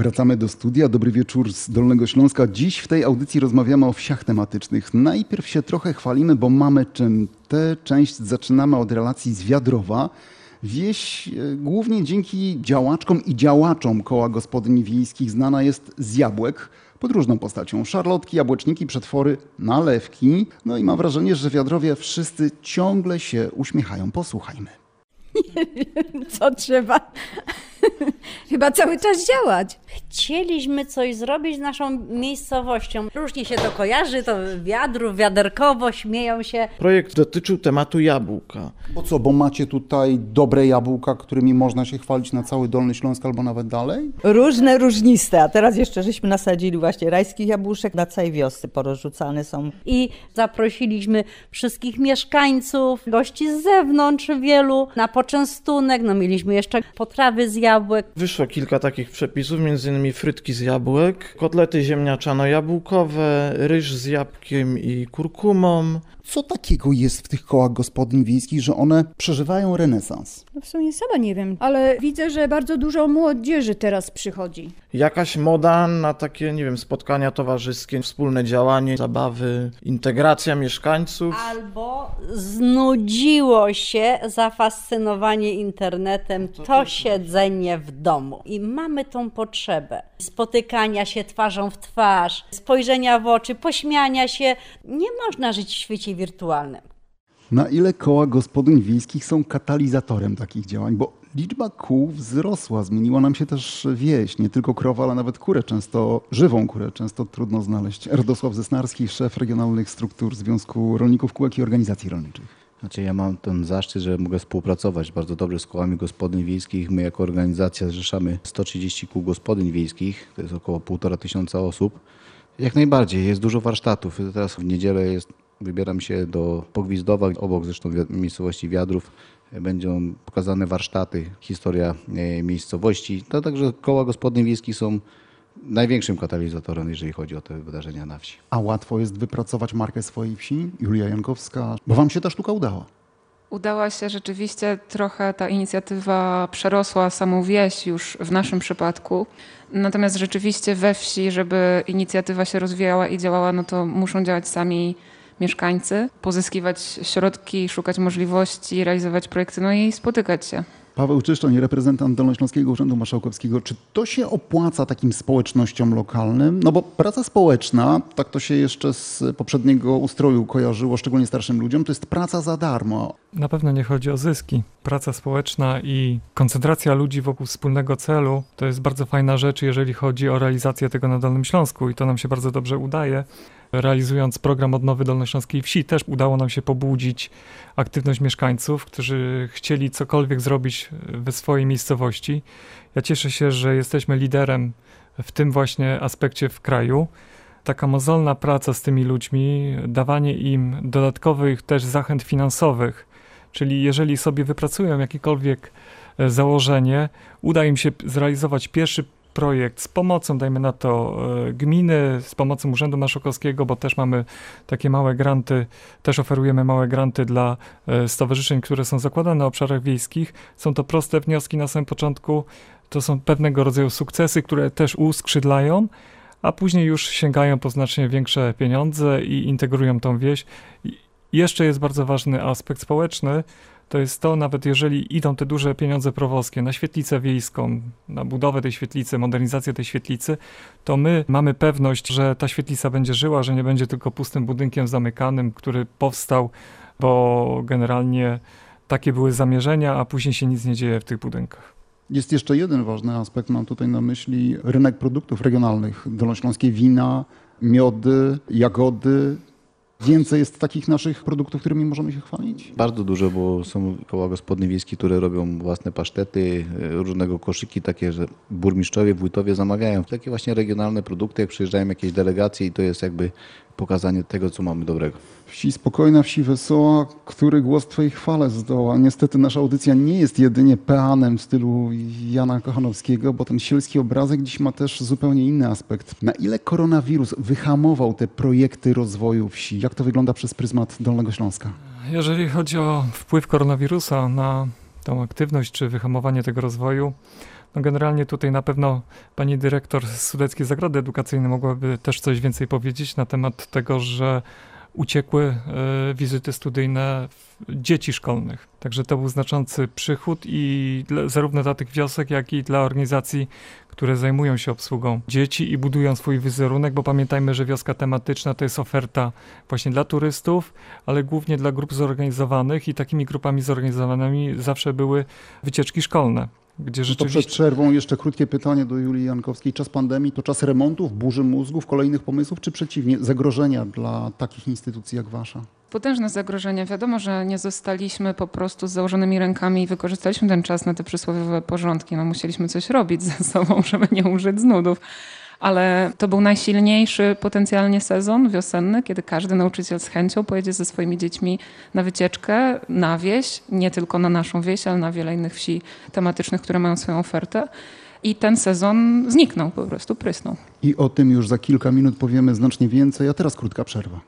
Wracamy do studia. Dobry wieczór z Dolnego Śląska. Dziś w tej audycji rozmawiamy o wsiach tematycznych. Najpierw się trochę chwalimy, bo mamy czym. Tę część zaczynamy od relacji z Wiadrowa. Wieś e, głównie dzięki działaczkom i działaczom koła gospodyń wiejskich znana jest z jabłek pod różną postacią. Szarlotki, jabłeczniki, przetwory, nalewki. No i mam wrażenie, że wiadrowie wszyscy ciągle się uśmiechają. Posłuchajmy. Nie wiem, co trzeba. Chyba cały czas działać. Chcieliśmy coś zrobić z naszą miejscowością. Różnie się to kojarzy, to wiadrów, wiaderkowo, śmieją się. Projekt dotyczył tematu jabłka. Bo co, bo macie tutaj dobre jabłka, którymi można się chwalić na cały Dolny Śląsk albo nawet dalej? Różne, różniste. A teraz jeszcze żeśmy nasadzili właśnie rajskich jabłuszek na całej wiosce porozrzucane są. I zaprosiliśmy wszystkich mieszkańców, gości z zewnątrz wielu, na poczęstunek. No mieliśmy jeszcze potrawy z jabłek. Wyszło kilka takich przepisów, m.in. frytki z jabłek, kotlety ziemniaczano-jabłkowe, ryż z jabłkiem i kurkumą. Co takiego jest w tych kołach gospodyń wiejskich, że one przeżywają renesans? No w sumie sama nie wiem, ale widzę, że bardzo dużo młodzieży teraz przychodzi. Jakaś moda na takie, nie wiem, spotkania towarzyskie, wspólne działanie, zabawy, integracja mieszkańców. Albo znudziło się zafascynowanie internetem, to siedzenie w domu. I mamy tą potrzebę spotykania się twarzą w twarz, spojrzenia w oczy, pośmiania się. Nie można żyć w świecie wirtualnym. Na ile koła gospodyń wiejskich są katalizatorem takich działań? Bo liczba kół wzrosła, zmieniła nam się też wieś. Nie tylko krowa, ale nawet kurę, często żywą kurę, często trudno znaleźć. Radosław Zesnarski, szef regionalnych struktur Związku Rolników Kółek i Organizacji Rolniczych. Znaczy ja mam ten zaszczyt, że mogę współpracować bardzo dobrze z kołami gospodyń wiejskich. My jako organizacja zrzeszamy 130 kół gospodyń wiejskich, to jest około półtora tysiąca osób. Jak najbardziej, jest dużo warsztatów. Teraz w niedzielę jest, wybieram się do Pogwizdowa, obok zresztą miejscowości Wiadrów. Będą pokazane warsztaty, historia e, miejscowości. To także koła gospodyń wiejskich są największym katalizatorem, jeżeli chodzi o te wydarzenia na wsi. A łatwo jest wypracować markę swojej wsi? Julia Jankowska, bo wam się ta sztuka udała. Udała się rzeczywiście trochę, ta inicjatywa przerosła samą wieś już w naszym przypadku. Natomiast rzeczywiście we wsi, żeby inicjatywa się rozwijała i działała, no to muszą działać sami mieszkańcy, pozyskiwać środki, szukać możliwości, realizować projekty, no i spotykać się. Paweł Czyszczoń, reprezentant Dolnośląskiego Urzędu Marszałkowskiego. Czy to się opłaca takim społecznościom lokalnym? No bo praca społeczna, tak to się jeszcze z poprzedniego ustroju kojarzyło, szczególnie starszym ludziom, to jest praca za darmo. Na pewno nie chodzi o zyski. Praca społeczna i koncentracja ludzi wokół wspólnego celu to jest bardzo fajna rzecz, jeżeli chodzi o realizację tego na Dolnym Śląsku i to nam się bardzo dobrze udaje. Realizując program odnowy Dolnośląskiej Wsi też udało nam się pobudzić aktywność mieszkańców, którzy chcieli cokolwiek zrobić we swojej miejscowości. Ja cieszę się, że jesteśmy liderem w tym właśnie aspekcie w kraju. Taka mozolna praca z tymi ludźmi, dawanie im dodatkowych też zachęt finansowych, czyli jeżeli sobie wypracują jakiekolwiek e, założenie, uda im się zrealizować pierwszy projekt z pomocą, dajmy na to, e, gminy, z pomocą Urzędu Marszałkowskiego, bo też mamy takie małe granty, też oferujemy małe granty dla e, stowarzyszeń, które są zakładane na obszarach wiejskich. Są to proste wnioski na samym początku, to są pewnego rodzaju sukcesy, które też uskrzydlają, a później już sięgają po znacznie większe pieniądze i integrują tą wieś. I jeszcze jest bardzo ważny aspekt społeczny, to jest to, nawet jeżeli idą te duże pieniądze prowoskie na świetlicę wiejską, na budowę tej świetlicy, modernizację tej świetlicy, to my mamy pewność, że ta świetlica będzie żyła, że nie będzie tylko pustym budynkiem zamykanym, który powstał, bo generalnie takie były zamierzenia, a później się nic nie dzieje w tych budynkach. Jest jeszcze jeden ważny aspekt, mam tutaj na myśli rynek produktów regionalnych, dolnośląskie wina, miody, jagody, Więcej jest takich naszych produktów, którymi możemy się chwalić? Bardzo dużo, bo są koła gospodyń wiejskich, które robią własne pasztety, e, różnego koszyki takie, że burmistrzowie, wójtowie zamawiają takie właśnie regionalne produkty, jak przyjeżdżają jakieś delegacje i to jest jakby pokazanie tego, co mamy dobrego. Wsi spokojna, wsi wesoła, który głos Twojej chwale zdoła. Niestety nasza audycja nie jest jedynie peanem w stylu Jana Kochanowskiego, bo ten sielski obrazek dziś ma też zupełnie inny aspekt. Na ile koronawirus wyhamował te projekty rozwoju wsi? Jak to wygląda przez pryzmat Dolnego Śląska? Jeżeli chodzi o wpływ koronawirusa na tą aktywność czy wyhamowanie tego rozwoju, No generalnie tutaj na pewno pani dyrektor Sudeckiej Zagrody Edukacyjnej mogłaby też coś więcej powiedzieć na temat tego, że uciekły e, wizyty studyjne dzieci szkolnych. Także to był znaczący przychód i dla, zarówno dla tych wiosek, jak i dla organizacji, które zajmują się obsługą dzieci i budują swój wizerunek, bo pamiętajmy, że wioska tematyczna to jest oferta właśnie dla turystów, ale głównie dla grup zorganizowanych i takimi grupami zorganizowanymi zawsze były wycieczki szkolne, gdzie No To przed rzeczywiście... przerwą jeszcze krótkie pytanie do Julii Jankowskiej. Czas pandemii to czas remontów, burzy mózgów, kolejnych pomysłów, czy przeciwnie, zagrożenia dla takich instytucji jak wasza? Potężne zagrożenie. Wiadomo, że nie zostaliśmy po prostu z założonymi rękami i wykorzystaliśmy ten czas na te przysłowiowe porządki. No, musieliśmy coś robić ze sobą, żeby nie umrzeć z nudów. Ale to był najsilniejszy potencjalnie sezon wiosenny, kiedy każdy nauczyciel z chęcią pojedzie ze swoimi dziećmi na wycieczkę, na wieś, nie tylko na naszą wieś, ale na wiele innych wsi tematycznych, które mają swoją ofertę. I ten sezon zniknął, po prostu prysnął. I o tym już za kilka minut powiemy znacznie więcej, a teraz krótka przerwa.